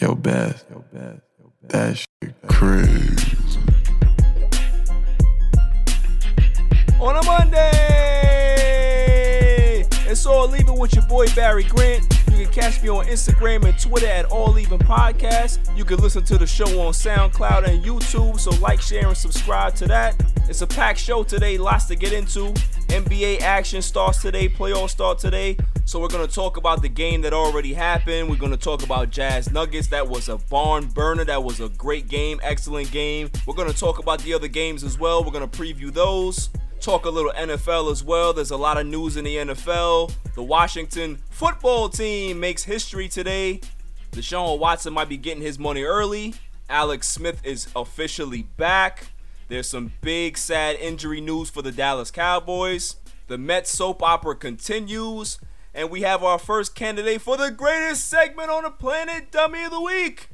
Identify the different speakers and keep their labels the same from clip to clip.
Speaker 1: Yo, Beth. Yo, Beth. Yo, Beth. That shit crazy.
Speaker 2: On a Monday, it's all even with your boy Barry Grant. You can catch me on Instagram and Twitter at All Even Podcast. You can listen to the show on SoundCloud and YouTube, so like, share, and subscribe to that. It's a packed show today, lots to get into. NBA action starts today, playoffs start today. So we're gonna talk about the game that already happened. We're gonna talk about Jazz Nuggets. That was a barn burner. That was a great game, excellent game. We're gonna talk about the other games as well. We're gonna preview those talk a little NFL as well. There's a lot of news in the NFL. The Washington football team makes history today. Deshaun Watson might be getting his money early. Alex Smith is officially back. There's some big, sad injury news for the Dallas Cowboys. The Mets soap opera continues. And we have our first candidate for the greatest segment on the planet, Dummy of the Week.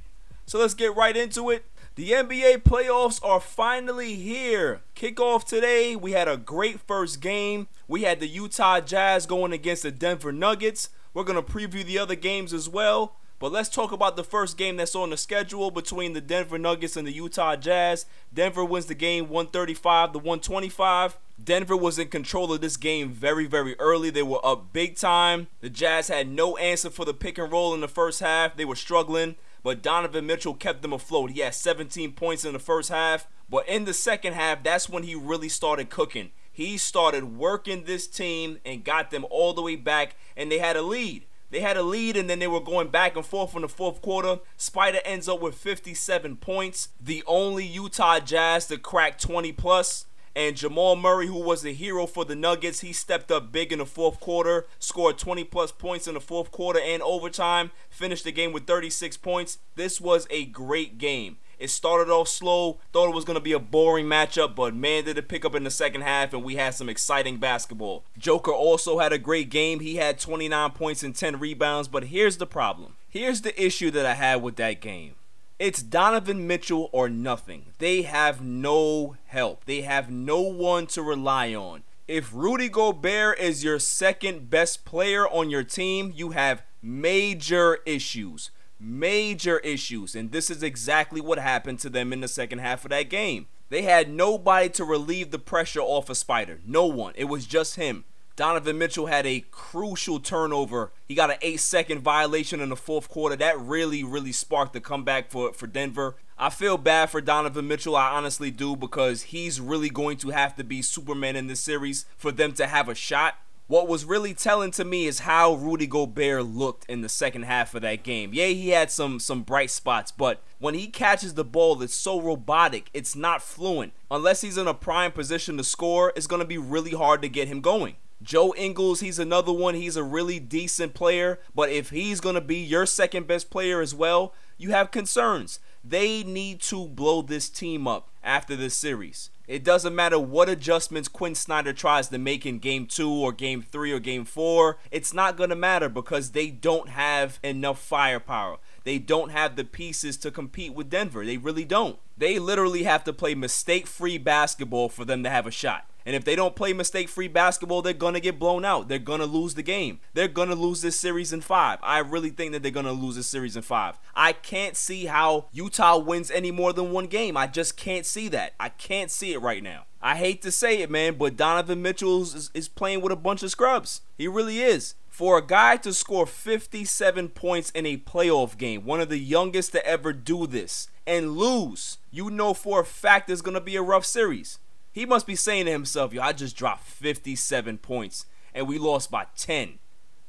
Speaker 2: So let's get right into it. The NBA playoffs are finally here. Kickoff today. We had a great first game. We had the Utah Jazz going against the Denver Nuggets. We're going to preview the other games as well. But let's talk about the first game that's on the schedule between the Denver Nuggets and the Utah Jazz. Denver wins the game 135 to 125. Denver was in control of this game very, very early. They were up big time. The Jazz had no answer for the pick and roll in the first half. They were struggling but Donovan Mitchell kept them afloat. He had 17 points in the first half, but in the second half, that's when he really started cooking. He started working this team and got them all the way back, and they had a lead. They had a lead and then they were going back and forth in the fourth quarter. Spider ends up with 57 points, the only Utah Jazz to crack 20 plus. And Jamal Murray, who was the hero for the Nuggets, he stepped up big in the fourth quarter, scored 20 plus points in the fourth quarter and overtime, finished the game with 36 points. This was a great game. It started off slow, thought it was going to be a boring matchup, but man, did it pick up in the second half, and we had some exciting basketball. Joker also had a great game. He had 29 points and 10 rebounds, but here's the problem. Here's the issue that I had with that game. It's Donovan Mitchell or nothing. They have no help. They have no one to rely on. If Rudy Gobert is your second best player on your team, you have major issues. Major issues. And this is exactly what happened to them in the second half of that game. They had nobody to relieve the pressure off of Spider. No one. It was just him. Donovan Mitchell had a crucial turnover. He got an eight second violation in the fourth quarter. That really, really sparked the comeback for, for Denver. I feel bad for Donovan Mitchell. I honestly do because he's really going to have to be Superman in this series for them to have a shot. What was really telling to me is how Rudy Gobert looked in the second half of that game. Yeah, he had some some bright spots, but when he catches the ball, it's so robotic. It's not fluent. Unless he's in a prime position to score, it's going to be really hard to get him going. Joe Ingles, he's another one. He's a really decent player, but if he's going to be your second best player as well, you have concerns. They need to blow this team up after this series. It doesn't matter what adjustments Quin Snyder tries to make in game two or game three or game four, it's not going to matter because they don't have enough firepower. They don't have the pieces to compete with Denver. They really don't. They literally have to play mistake free basketball for them to have a shot. And if they don't play mistake free basketball, they're going to get blown out. They're going to lose the game. They're going to lose this series in five. I really think that they're going to lose this series in five. I can't see how Utah wins any more than one game. I just can't see that. I can't see it right now. I hate to say it, man, but Donovan Mitchell is, is playing with a bunch of scrubs. He really is. For a guy to score 57 points in a playoff game, one of the youngest to ever do this, and lose, you know for a fact it's going to be a rough series. He must be saying to himself, yo, I just dropped 57 points and we lost by 10.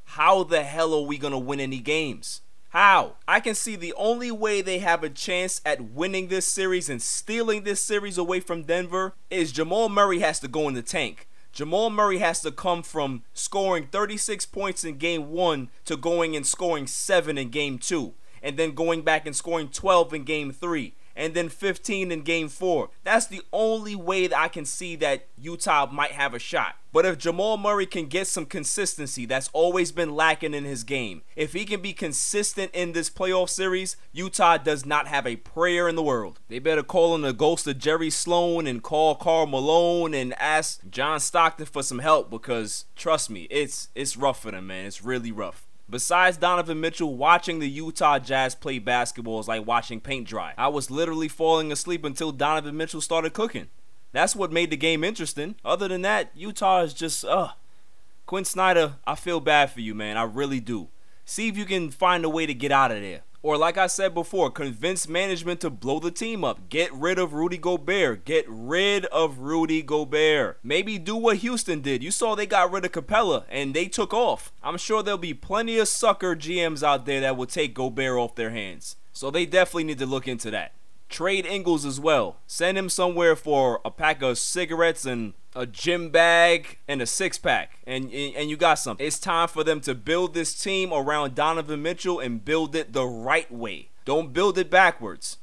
Speaker 2: How the hell are we going to win any games? How? I can see the only way they have a chance at winning this series and stealing this series away from Denver is Jamal Murray has to go in the tank. Jamal Murray has to come from scoring 36 points in game one to going and scoring 7 in game two, and then going back and scoring 12 in game three and then 15 in game four. That's the only way that I can see that Utah might have a shot. But if Jamal Murray can get some consistency, that's always been lacking in his game. If he can be consistent in this playoff series, Utah does not have a prayer in the world. They better call in the ghost of Jerry Sloan and call Karl Malone and ask John Stockton for some help because trust me, it's it's rough for them, man. It's really rough. Besides Donovan Mitchell, watching the Utah Jazz play basketball is like watching paint dry. I was literally falling asleep until Donovan Mitchell started cooking. That's what made the game interesting. Other than that, Utah is just, uh. Quin Snyder, I feel bad for you, man. I really do. See if you can find a way to get out of there. Or, like I said before, convince management to blow the team up. Get rid of Rudy Gobert. Get rid of Rudy Gobert. Maybe do what Houston did. You saw they got rid of Capela and they took off. I'm sure there'll be plenty of sucker GMs out there that will take Gobert off their hands. So they definitely need to look into that. Trade Ingles as well. Send him somewhere for a pack of cigarettes and a gym bag and a six pack, and and you got something. It's time for them to build this team around Donovan Mitchell and build it the right way. Don't build it backwards.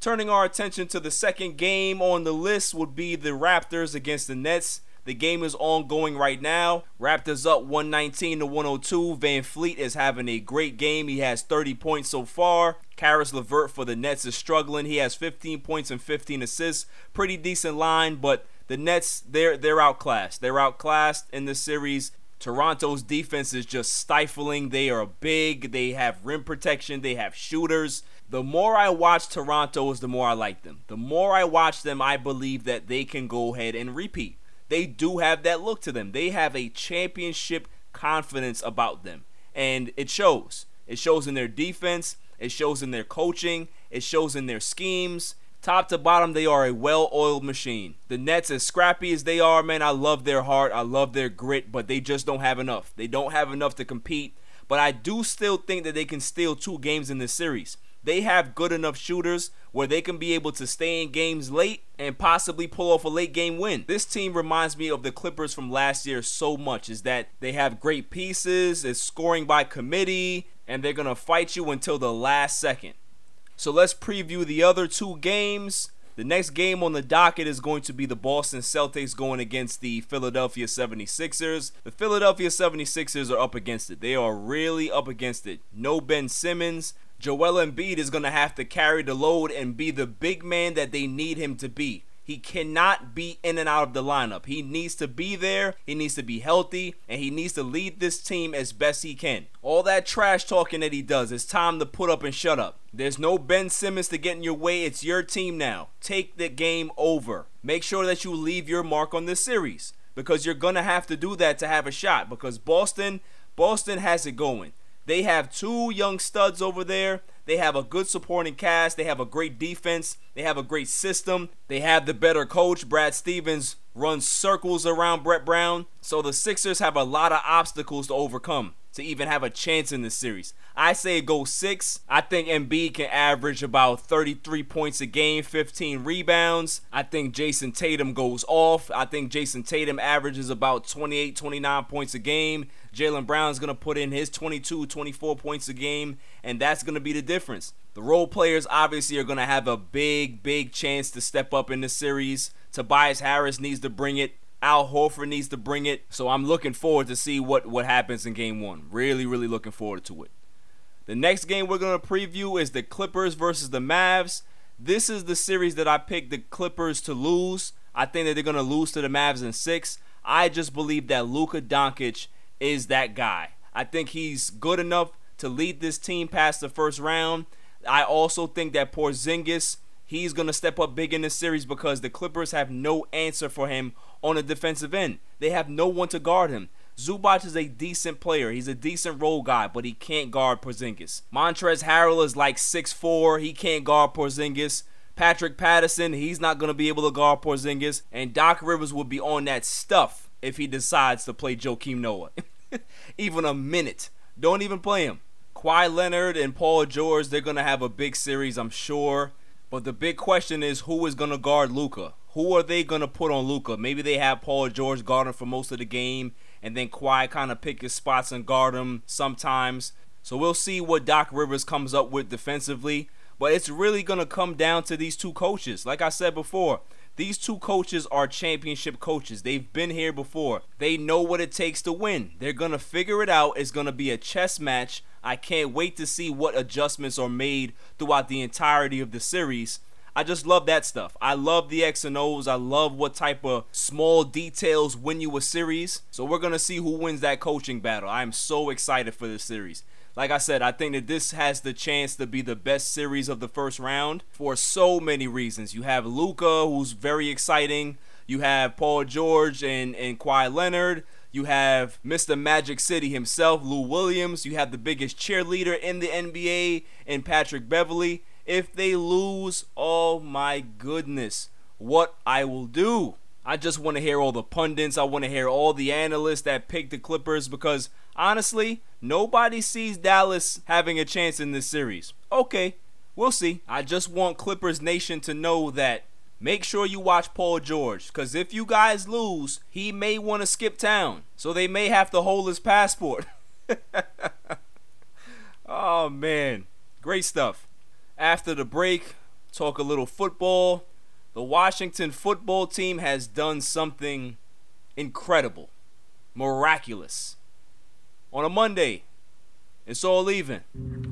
Speaker 2: Turning our attention to the second game on the list would be the Raptors against the Nets. The game is ongoing right now. Raptors up 119 to 102. VanVleet is having a great game. He has 30 points so far. Caris LeVert for the Nets is struggling. He has 15 points and 15 assists. Pretty decent line, but the Nets they're they're outclassed. They're outclassed in this series. Toronto's defense is just stifling. They are big. They have rim protection. They have shooters. The more I watch Toronto, is the more I like them. The more I watch them, I believe that they can go ahead and repeat. They do have that look to them. They have a championship confidence about them, and it shows. It shows in their defense. It shows in their coaching. It shows in their schemes. Top to bottom, they are a well oiled machine. The Nets, as scrappy as they are, man, I love their heart. I love their grit, but they just don't have enough. They don't have enough to compete. But I do still think that they can steal two games in this series. They have good enough shooters where they can be able to stay in games late and possibly pull off a late game win. This team reminds me of the Clippers from last year so much is that they have great pieces, it's scoring by committee, and they're going to fight you until the last second. So let's preview the other two games. The next game on the docket is going to be the Boston Celtics going against the Philadelphia 76ers. The Philadelphia 76ers are up against it. They are really up against it. No Ben Simmons. Joel Embiid is going to have to carry the load and be the big man that they need him to be. He cannot be in and out of the lineup. He needs to be there, he needs to be healthy, and he needs to lead this team as best he can. All that trash talking that he does, it's time to put up and shut up. There's no Ben Simmons to get in your way. It's your team now. Take the game over. Make sure that you leave your mark on this series because you're going to have to do that to have a shot because Boston Boston has it going. They have two young studs over there. They have a good supporting cast. They have a great defense. They have a great system. They have the better coach. Brad Stevens runs circles around Brett Brown. So the Sixers have a lot of obstacles to overcome to even have a chance in this series. I say go six. I think Embiid can average about 33 points a game, 15 rebounds. I think Jayson Tatum goes off. I think Jayson Tatum averages about 28, 29 points a game. Jaylen Brown's going to put in his 22, 24 points a game, and that's going to be the difference. The role players obviously are going to have a big, big chance to step up in this series. Tobias Harris needs to bring it. Al Horford needs to bring it. So I'm looking forward to see what, what happens in game one. Really, really looking forward to it. The next game we're going to preview is the Clippers versus the Mavs. This is the series that I picked the Clippers to lose. I think that they're going to lose to the Mavs in six. I just believe that Luka Doncic is that guy. I think he's good enough to lead this team past the first round. I also think that Porzingis, he's going to step up big in this series because the Clippers have no answer for him on the defensive end. They have no one to guard him. Zubac is a decent player. He's a decent role guy, but he can't guard Porzingis. Montrezl Harrell is like 6'4. He can't guard Porzingis. Patrick Patterson, he's not going to be able to guard Porzingis. And Doc Rivers will be on that stuff if he decides to play Joakim Noah. even a minute. Don't even play him. Kawhi Leonard and Paul George, they're to have a big series, I'm sure. But the big question is who is to guard Luka? Who are they to put on Luka? Maybe they have Paul George guarding for most of the game, and then Kawhi kind of pick his spots and guard him sometimes. So we'll see what Doc Rivers comes up with defensively. But it's really to come down to these two coaches. Like I said before, these two coaches are championship coaches. They've been here before. They know what it takes to win. They're going to figure it out. It's going to be a chess match. I can't wait to see what adjustments are made throughout the entirety of the series. I just love that stuff. I love the X and O's. I love what type of small details win you a series. So we're going to see who wins that coaching battle. I am so excited for this series like I said, I think that this has the chance to be the best series of the first round for so many reasons. You have Luka, who's very exciting. You have Paul George and, and Kawhi Leonard. You have Mr. Magic City himself, Lou Williams. You have the biggest cheerleader in the NBA in Patrick Beverley. If they lose, oh my goodness, what I will do. I just want to hear all the pundits. I want to hear all the analysts that pick the Clippers because honestly, nobody sees Dallas having a chance in this series. Okay, we'll see. I just want Clippers Nation to know that make sure you watch Paul George because if you guys lose, he may want to skip town. So they may have to hold his passport. oh, man. Great stuff. After the break, talk a little football the Washington football team has done something incredible, miraculous. On a Monday, it's all even.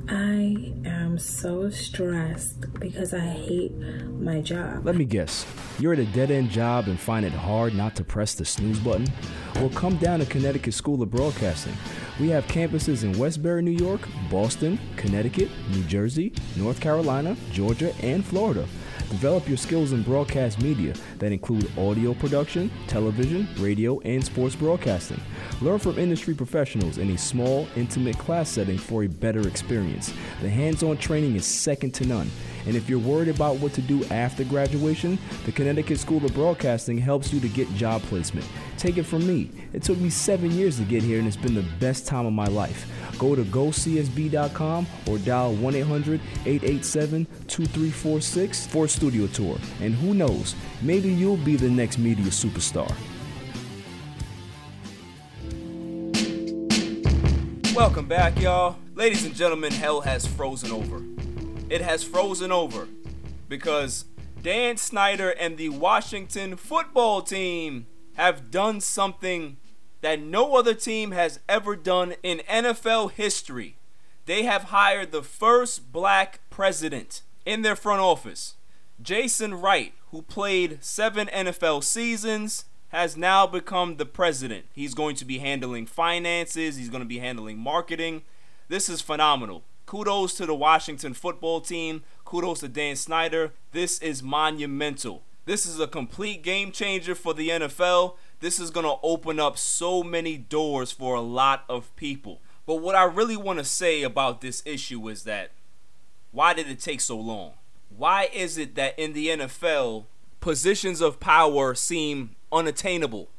Speaker 3: I am so stressed because I hate my job.
Speaker 4: Let me guess. You're at a dead end job and find it hard not to press the snooze button? Well, come down to Connecticut School of Broadcasting. We have campuses in Westbury, New York, Boston, Connecticut, New Jersey, North Carolina, Georgia, and Florida. Develop your skills in broadcast media that include audio production, television, radio, and sports broadcasting. Learn from industry professionals in a small, intimate class setting for a better experience. The hands on training is second to none. And if you're worried about what to do after graduation, the Connecticut School of Broadcasting helps you to get job placement. Take it from me. It took me seven years to get here, and it's been the best time of my life. Go to gocsb.com or dial 1 800 887 2346 for a studio tour. And who knows, maybe you'll be the next media superstar.
Speaker 2: Welcome back, y'all. Ladies and gentlemen, hell has frozen over. It has frozen over because Dan Snyder and the Washington football team have done something that no other team has ever done in NFL history. They have hired the first black president in their front office. Jason Wright, who played seven NFL seasons, has now become the president. He's going to be handling finances, he's going to be handling marketing. This is phenomenal. Kudos to the Washington football team. Kudos to Dan Snyder. This is monumental. This is a complete game changer for the NFL this is going to open up so many doors for a lot of people. But what I really want to say about this issue is that why did it take so long? Why is it that in the NFL, positions of power seem unattainable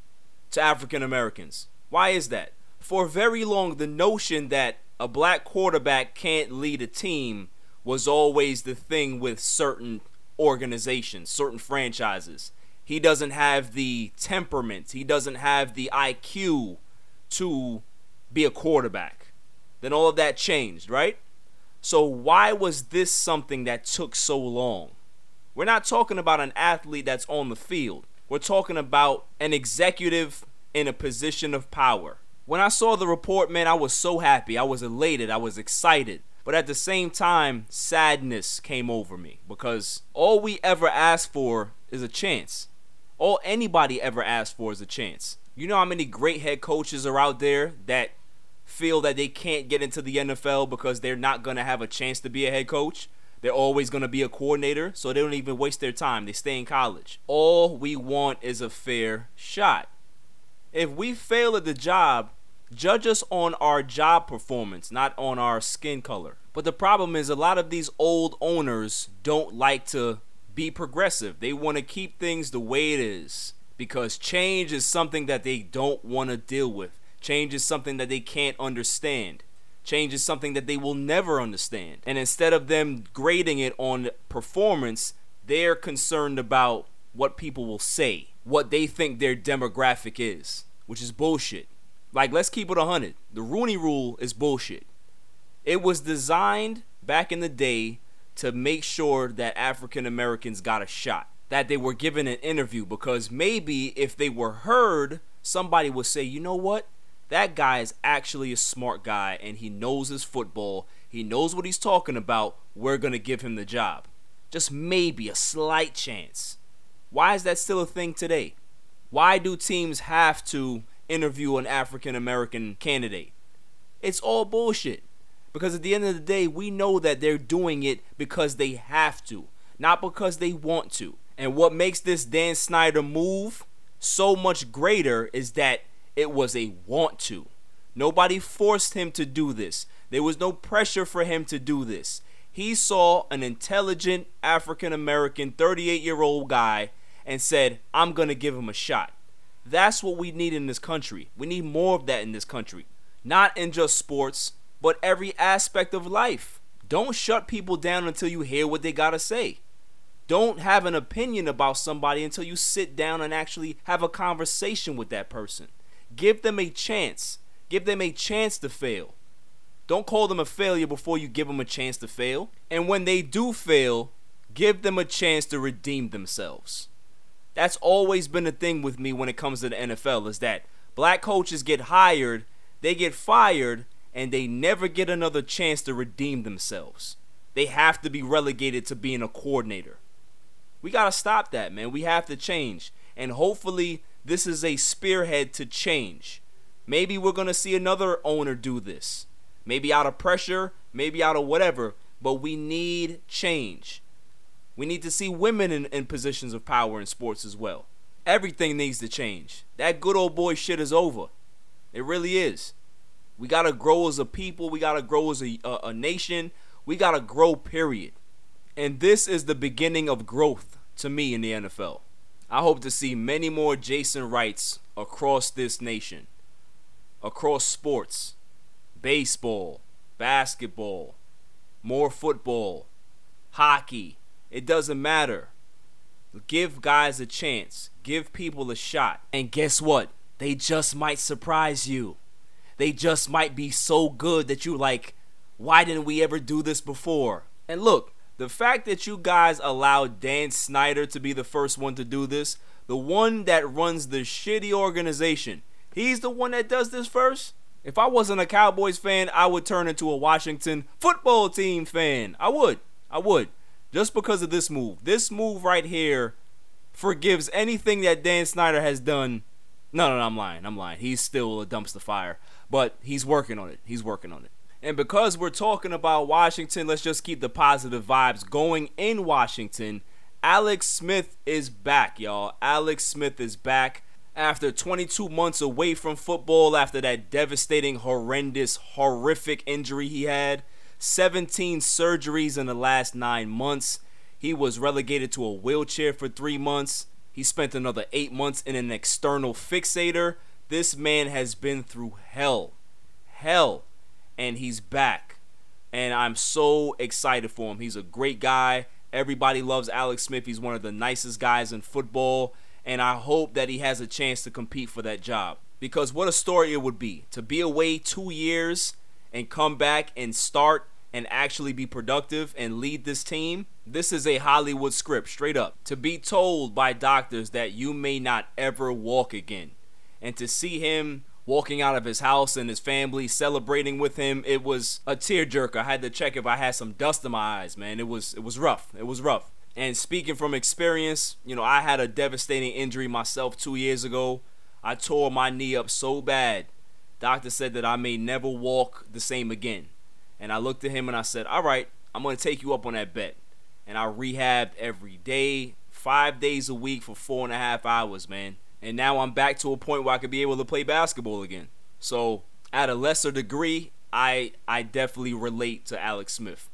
Speaker 2: to African Americans? Why is that? For very long, the notion that a black quarterback can't lead a team was always the thing with certain organizations, certain franchises he doesn't have the temperament, he doesn't have the IQ to be a quarterback. Then all of that changed, right? So, why was this something that took so long? We're not talking about an athlete that's on the field. We're talking about an executive in a position of power. When I saw the report, man, I was so happy. I was elated. I was excited. But at the same time, sadness came over me because all we ever ask for is a chance all anybody ever asks for is a chance. You know how many great head coaches are out there that feel that they can't get into the NFL because they're not going to have a chance to be a head coach? They're always going to be a coordinator, so they don't even waste their time. They stay in college. All we want is a fair shot. If we fail at the job, Judge us on our job performance, not on our skin color. But the problem is, a lot of these old owners don't like to be progressive. They want to keep things the way it is because change is something that they don't want to deal with. Change is something that they can't understand. Change is something that they will never understand. And instead of them grading it on performance, they're concerned about what people will say, what they think their demographic is, which is bullshit. Like, let's keep it 100. The Rooney Rule is bullshit. It was designed back in the day to make sure that African Americans got a shot, that they were given an interview, because maybe if they were heard, somebody would say, you know what? That guy is actually a smart guy and he knows his football. He knows what he's talking about. We're going to give him the job. Just maybe a slight chance. Why is that still a thing today? Why do teams have to interview an African American candidate? It's all bullshit. Because at the end of the day, we know that they're doing it because they have to, not because they want to. And what makes this Dan Snyder move so much greater is that it was a want to. Nobody forced him to do this. There was no pressure for him to do this. He saw an intelligent African American 38 year old guy and said, I'm going to give him a shot. That's what we need in this country. We need more of that in this country. Not in just sports, but every aspect of life. Don't shut people down until you hear what they got to say. Don't have an opinion about somebody until you sit down and actually have a conversation with that person. Give them a chance. Give them a chance to fail. Don't call them a failure before you give them a chance to fail. And when they do fail, give them a chance to redeem themselves. That's always been a thing with me when it comes to the NFL is that black coaches get hired, they get fired, and they never get another chance to redeem themselves. They have to be relegated to being a coordinator. We got to stop that, man. We have to change. And hopefully, this is a spearhead to change. Maybe we're going to see another owner do this. Maybe out of pressure, maybe out of whatever, but we need change. We need to see women in, in positions of power in sports as well. Everything needs to change. That good old boy shit is over. It really is. We got to grow as a people. We got to grow as a, a, a nation. We got to grow, period. And this is the beginning of growth to me in the NFL. I hope to see many more Jason Wrights across this nation, across sports, baseball, basketball, more football, hockey. It doesn't matter. Give guys a chance, give people a shot. And guess what? They just might surprise you. They just might be so good that you like, why didn't we ever do this before? And look, the fact that you guys allowed Dan Snyder to be the first one to do this, the one that runs the shitty organization, he's the one that does this first. If I wasn't a Cowboys fan, I would turn into a Washington football team fan. I would. I would. Just because of this move. This move right here forgives anything that Dan Snyder has done. No, no, no, I'm lying. I'm lying. He's still a dumpster fire. But he's working on it. He's working on it. And because we're talking about Washington, let's just keep the positive vibes going in Washington. Alex Smith is back, y'all. Alex Smith is back after 22 months away from football after that devastating, horrendous, horrific injury he had. 17 surgeries in the last nine months. He was relegated to a wheelchair for three months. He spent another eight months in an external fixator. This man has been through hell. Hell and he's back. And I'm so excited for him. He's a great guy. Everybody loves Alex Smith. He's one of the nicest guys in football. And I hope that he has a chance to compete for that job. Because what a story it would be to be away two years and come back and start and actually be productive and lead this team. This is a Hollywood script, straight up. To be told by doctors that you may not ever walk again. And to see him walking out of his house and his family celebrating with him. It was a tearjerker. I had to check if I had some dust in my eyes, man. It was it was rough. It was rough. And speaking from experience, you know, I had a devastating injury myself 2 years ago. I tore my knee up so bad. Doctor said that I may never walk the same again. And I looked at him and I said, "All right, I'm going to take you up on that bet." And I rehabbed every day, five days a week for four and a half hours, man and now I'm back to a point where I could be able to play basketball again. So at a lesser degree, I I definitely relate to Alex Smith.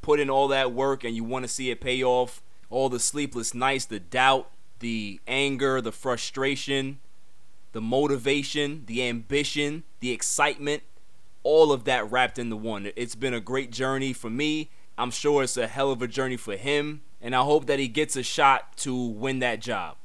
Speaker 2: Put in all that work and you want to see it pay off. All the sleepless nights, the doubt, the anger, the frustration, the motivation, the ambition, the excitement, all of that wrapped into one. It's been a great journey for me. I'm sure it's a hell of a journey for him, and I hope that he gets a shot to win that job.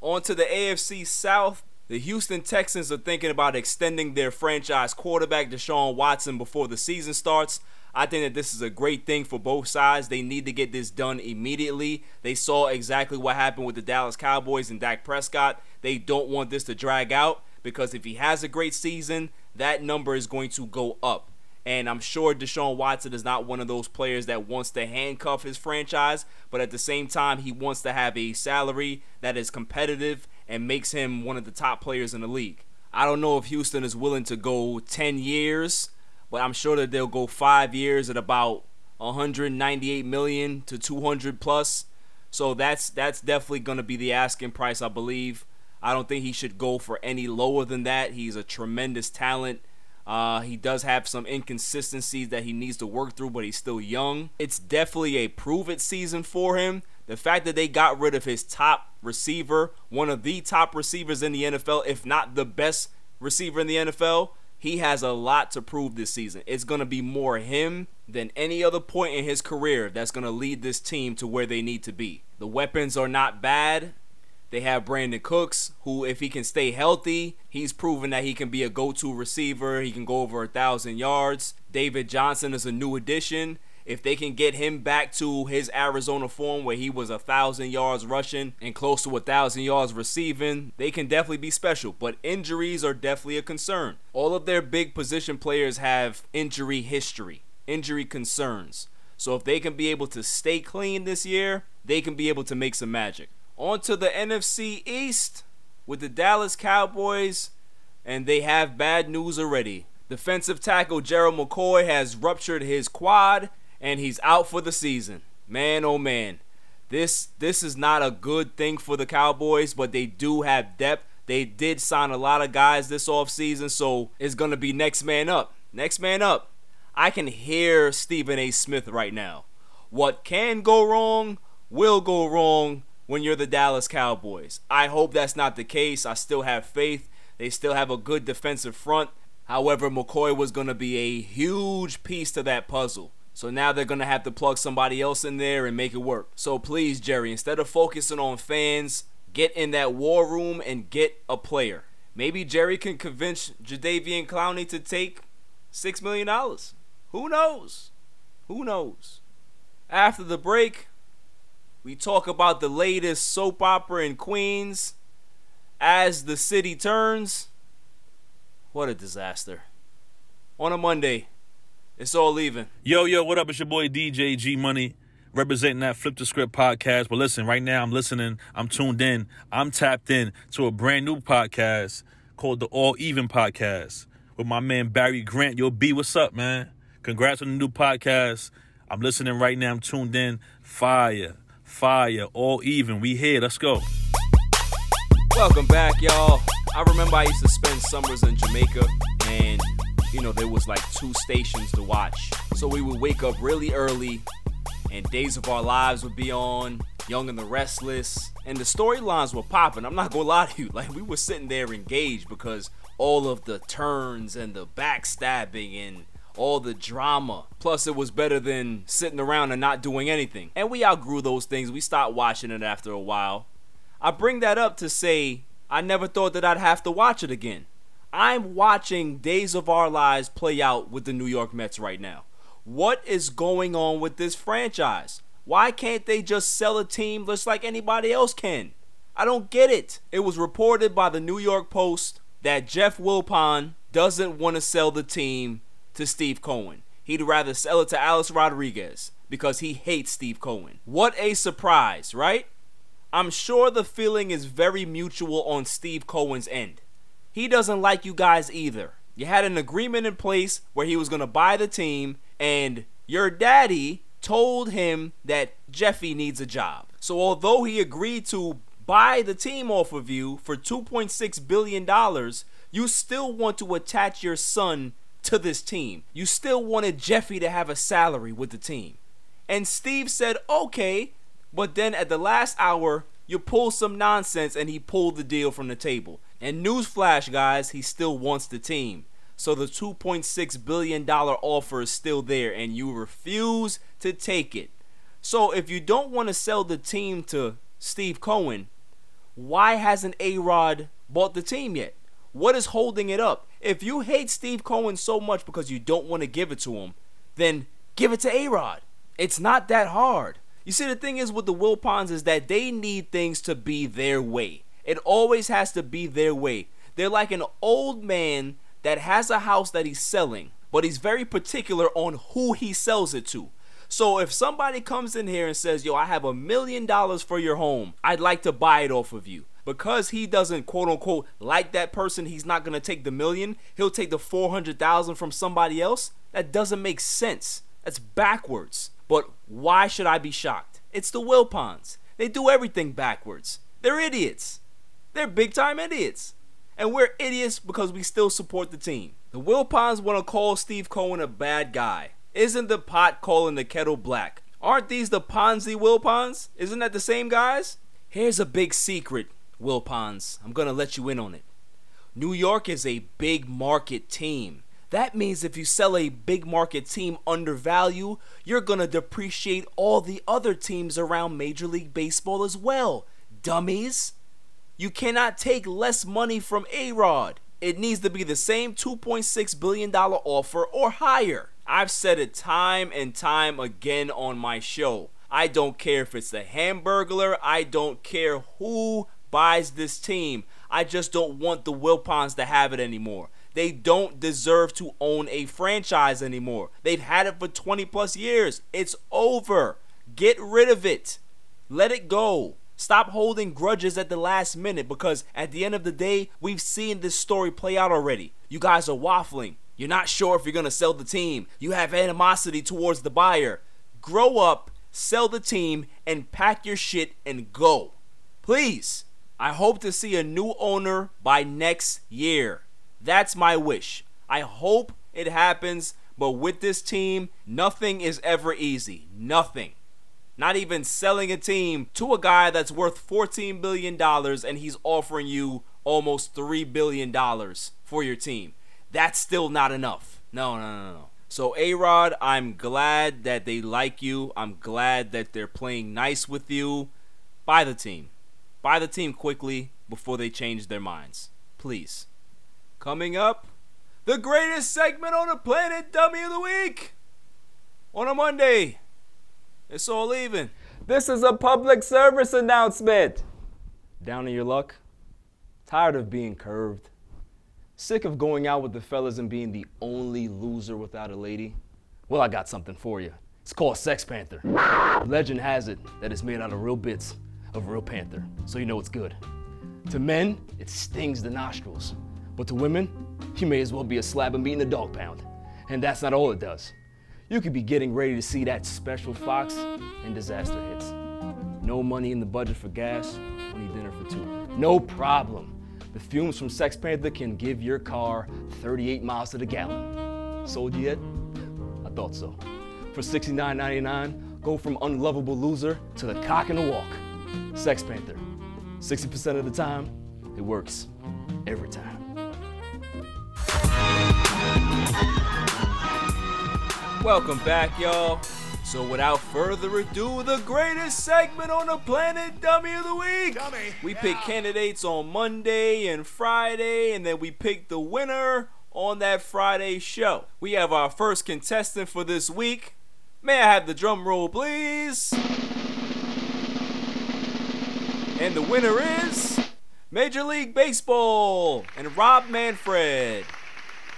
Speaker 2: On to the AFC South. The Houston Texans are thinking about extending their franchise quarterback Deshaun Watson before the season starts. I think that this is a great thing for both sides. They need to get this done immediately. They saw exactly what happened with the Dallas Cowboys and Dak Prescott. They don't want this to drag out because if he has a great season, that number is going to go up. And I'm sure Deshaun Watson is not one of those players that wants to handcuff his franchise, but at the same time, he wants to have a salary that is competitive and makes him one of the top players in the league. I don't know if Houston is willing to go 10 years, but I'm sure that they'll go five years at about 198 million to 200 plus. So that's that's definitely going to be the asking price, I believe. I don't think he should go for any lower than that. He's a tremendous talent. Uh, he does have some inconsistencies that he needs to work through, but he's still young. It's definitely a prove it season for him. The fact that they got rid of his top receiver, one of the top receivers in the NFL, if not the best receiver in the NFL, he has a lot to prove this season. It's going to be more him than any other point in his career that's going to lead this team to where they need to be. The weapons are not bad. They have Brandin Cooks, who, if he can stay healthy, he's proven that he can be a go to receiver. He can go over a thousand yards. David Johnson is a new addition. If they can get him back to his Arizona form where he was a thousand yards rushing and close to a thousand yards receiving, they can definitely be special. But injuries are definitely a concern. All of their big position players have injury history, injury concerns. So if they can be able to stay clean this year, they can be able to make some magic. On to the NFC East with the Dallas Cowboys, and they have bad news already. Defensive tackle Gerald McCoy has ruptured his quad and he's out for the season. Man, oh man. This this is not a good thing for the Cowboys, but they do have depth. They did sign a lot of guys this offseason, so it's going to be next man up. Next man up. I can hear Stephen A. Smith right now. What can go wrong will go wrong when you're the Dallas Cowboys. I hope that's not the case. I still have faith. They still have a good defensive front. However, McCoy was going to be a huge piece to that puzzle. So now they're going to have to plug somebody else in there and make it work. So please, Jerry, instead of focusing on fans, get in that war room and get a player. Maybe Jerry can convince Jadeveon Clowney to take $6 million. Who knows? Who knows? After the break, we talk about the latest soap opera in Queens as the city turns. What a disaster. On a Monday, it's all leaving.
Speaker 5: Yo, yo, what up? It's your boy DJ G Money representing that Flip the Script podcast. But listen, right now I'm listening, I'm tuned in, I'm tapped in to a brand new podcast called the All Even Podcast with my man Barry Grant. Yo, B, what's up, man? Congrats on the new podcast. I'm listening right now, I'm tuned in. Fire fire, all even. We here. Let's go.
Speaker 2: Welcome back, y'all. I remember I used to spend summers in Jamaica, and you know there was like two stations to watch. So we would wake up really early, and Days of Our Lives would be on, Young and the Restless, and the storylines were popping. I'm not gonna lie to you, like we were sitting there engaged because all of the turns and the backstabbing and all the drama. Plus, it was better than sitting around and not doing anything. And we outgrew those things. We stopped watching it after a while. I bring that up to say I never thought that I'd have to watch it again. I'm watching Days of Our Lives play out with the New York Mets right now. What is going on with this franchise? Why can't they just sell a team just like anybody else can? I don't get it. It was reported by the New York Post that Jeff Wilpon doesn't want to sell the team to Steve Cohen. He'd rather sell it to Alex Rodriguez because he hates Steve Cohen. What a surprise, right? I'm sure the feeling is very mutual on Steve Cohen's end. He doesn't like you guys either. You had an agreement in place where he was going to buy the team, and your daddy told him that Jeffy needs a job. So, although he agreed to buy the team off of you for $2.6 billion, you still want to attach your son to this team. You still wanted Jeffy to have a salary with the team. And Steve said, okay, but then at the last hour, you pull some nonsense and he pulled the deal from the table. And newsflash, guys, he still wants the team. So the $2.6 billion offer is still there and you refuse to take it. So if you don't want to sell the team to Steve Cohen, why hasn't A Rod bought the team yet? What is holding it up? If you hate Steve Cohen so much because you don't want to give it to him, then give it to A Rod. It's not that hard. You see, the thing is with the Wilpons is that they need things to be their way. It always has to be their way. They're like an old man that has a house that he's selling, but he's very particular on who he sells it to. So if somebody comes in here and says, Yo, I have a million dollars for your home, I'd like to buy it off of you. Because he doesn't quote unquote like that person, he's not gonna take the million. He'll take the 400,000 from somebody else. That doesn't make sense. That's backwards. But why should I be shocked? It's the Wilpons. They do everything backwards. They're idiots. They're big time idiots. And we're idiots because we still support the team. The Wilpons want to call Steve Cohen a bad guy. Isn't the pot calling the kettle black? Aren't these the Ponzi Wilpons? Isn't that the same guys? Here's a big secret, Wilpons. I'm gonna let you in on it. New York is a big market team. That means if you sell a big market team under value, you're gonna depreciate all the other teams around Major League Baseball as well. Dummies. You cannot take less money from A Rod. It needs to be the same $2.6 billion offer or higher. I've said it time and time again on my show. I don't care if it's the Hamburglar, I don't care who buys this team. I just don't want the Wilpons to have it anymore. They don't deserve to own a franchise anymore. They've had it for 20 plus years. It's over. Get rid of it. Let it go. Stop holding grudges at the last minute because at the end of the day, we've seen this story play out already. You guys are waffling. You're not sure if you're going to sell the team. You have animosity towards the buyer. Grow up, sell the team, and pack your shit and go. Please. I hope to see a new owner by next year. That's my wish. I hope it happens, but with this team, nothing is ever easy. Nothing. Not even selling a team to a guy that's worth $14 billion and he's offering you almost $3 billion for your team. That's still not enough. No, no, no, no. So, A Rod, I'm glad that they like you. I'm glad that they're playing nice with you. Buy the team. Buy the team quickly before they change their minds. Please. Coming up, the greatest segment on the planet, Dummy of the Week. On a Monday. It's all even. This is a public service announcement. Down in your luck? Tired of being curved? Sick of going out with the fellas and being the only loser without a lady? Well, I got something for you. It's called Sex Panther. Legend has it that it's made out of real bits of real panther, so you know it's good. To men, it stings the nostrils. But to women, you may as well be a slab of meat in a dog pound. And that's not all it does. You could be getting ready to see that special fox and disaster hits. No money in the budget for gas, only dinner for two. No problem. The fumes from Sex Panther can give your car 38 miles to the gallon. Sold yet? I thought so. For $69.99, go from unlovable loser to the cock in the walk. Sex Panther. 60% of the time, it works. Every time. Welcome back, y'all. So, without further ado, the greatest segment on the planet, Dummy of the Week.
Speaker 6: Dummy.
Speaker 2: We pick candidates on Monday and Friday, and then we pick the winner on that Friday show. We have our first contestant for this week. May I have the drum roll, please? And the winner is Major League Baseball and Rob Manfred.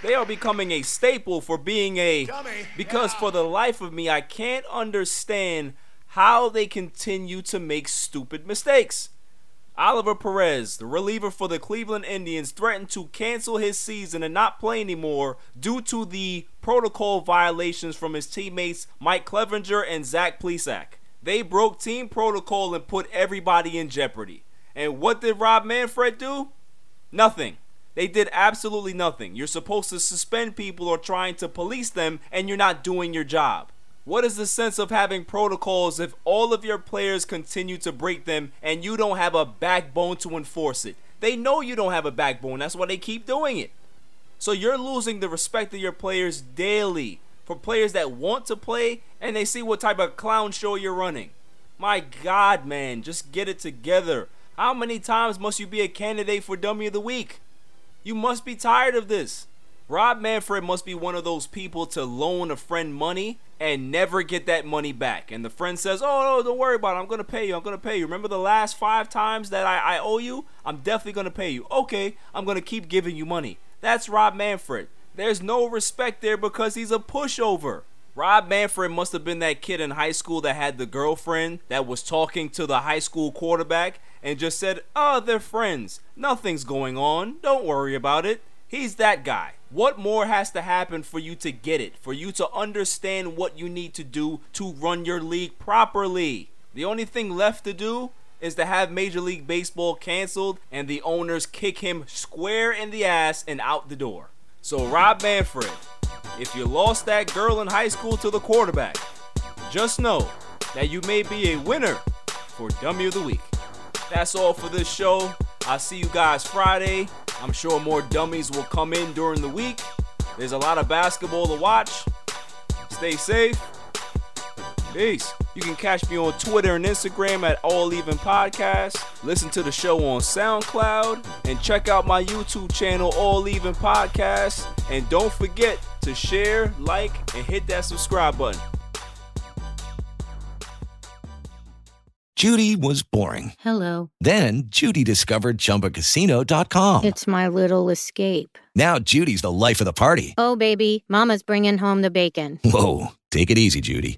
Speaker 2: They are becoming a staple for being a
Speaker 6: Dummy.
Speaker 2: because for the life of me I can't understand how they continue to make stupid mistakes. Oliver Perez, the reliever for the Cleveland Indians, threatened to cancel his season and not play anymore due to the protocol violations from his teammates Mike Clevinger and Zach Plesac. They broke team protocol and put everybody in jeopardy. And what did Rob Manfred do? Nothing. They did absolutely nothing. You're supposed to suspend people or trying to police them, and you're not doing your job. What is the sense of having protocols if all of your players continue to break them and you don't have a backbone to enforce it? They know you don't have a backbone, that's why they keep doing it. So you're losing the respect of your players daily for players that want to play and they see what type of clown show you're running. My God, man, just get it together. How many times must you be a candidate for Dummy of the Week? You must be tired of this. Rob Manfred must be one of those people to loan a friend money and never get that money back. And the friend says, Oh, no, don't worry about it. I'm going to pay you. I'm going to pay you. Remember the last five times that I, I owe you? I'm definitely going to pay you. Okay, I'm going to keep giving you money. That's Rob Manfred. There's no respect there because he's a pushover. Rob Manfred must have been that kid in high school that had the girlfriend that was talking to the high school quarterback and just said, Oh, they're friends. Nothing's going on. Don't worry about it. He's that guy. What more has to happen for you to get it? For you to understand what you need to do to run your league properly? The only thing left to do is to have Major League Baseball canceled and the owners kick him square in the ass and out the door. So, Rob Manfred, if you lost that girl in high school to the quarterback, just know that you may be a winner for Dummy of the Week. That's all for this show. I'll see you guys Friday. I'm sure more dummies will come in during the week. There's a lot of basketball to watch. Stay safe. Peace. You can catch me on Twitter and Instagram at All Even Podcast. Listen to the show on SoundCloud and check out my YouTube channel, All Even Podcast. And don't forget to share, like, and hit that subscribe button.
Speaker 6: Judy was boring.
Speaker 7: Hello.
Speaker 6: Then Judy discovered ChumbaCasino.com.
Speaker 7: It's my little escape.
Speaker 6: Now Judy's the life of the party.
Speaker 7: Oh, baby, Mama's bringing home the bacon.
Speaker 6: Whoa, take it easy, Judy.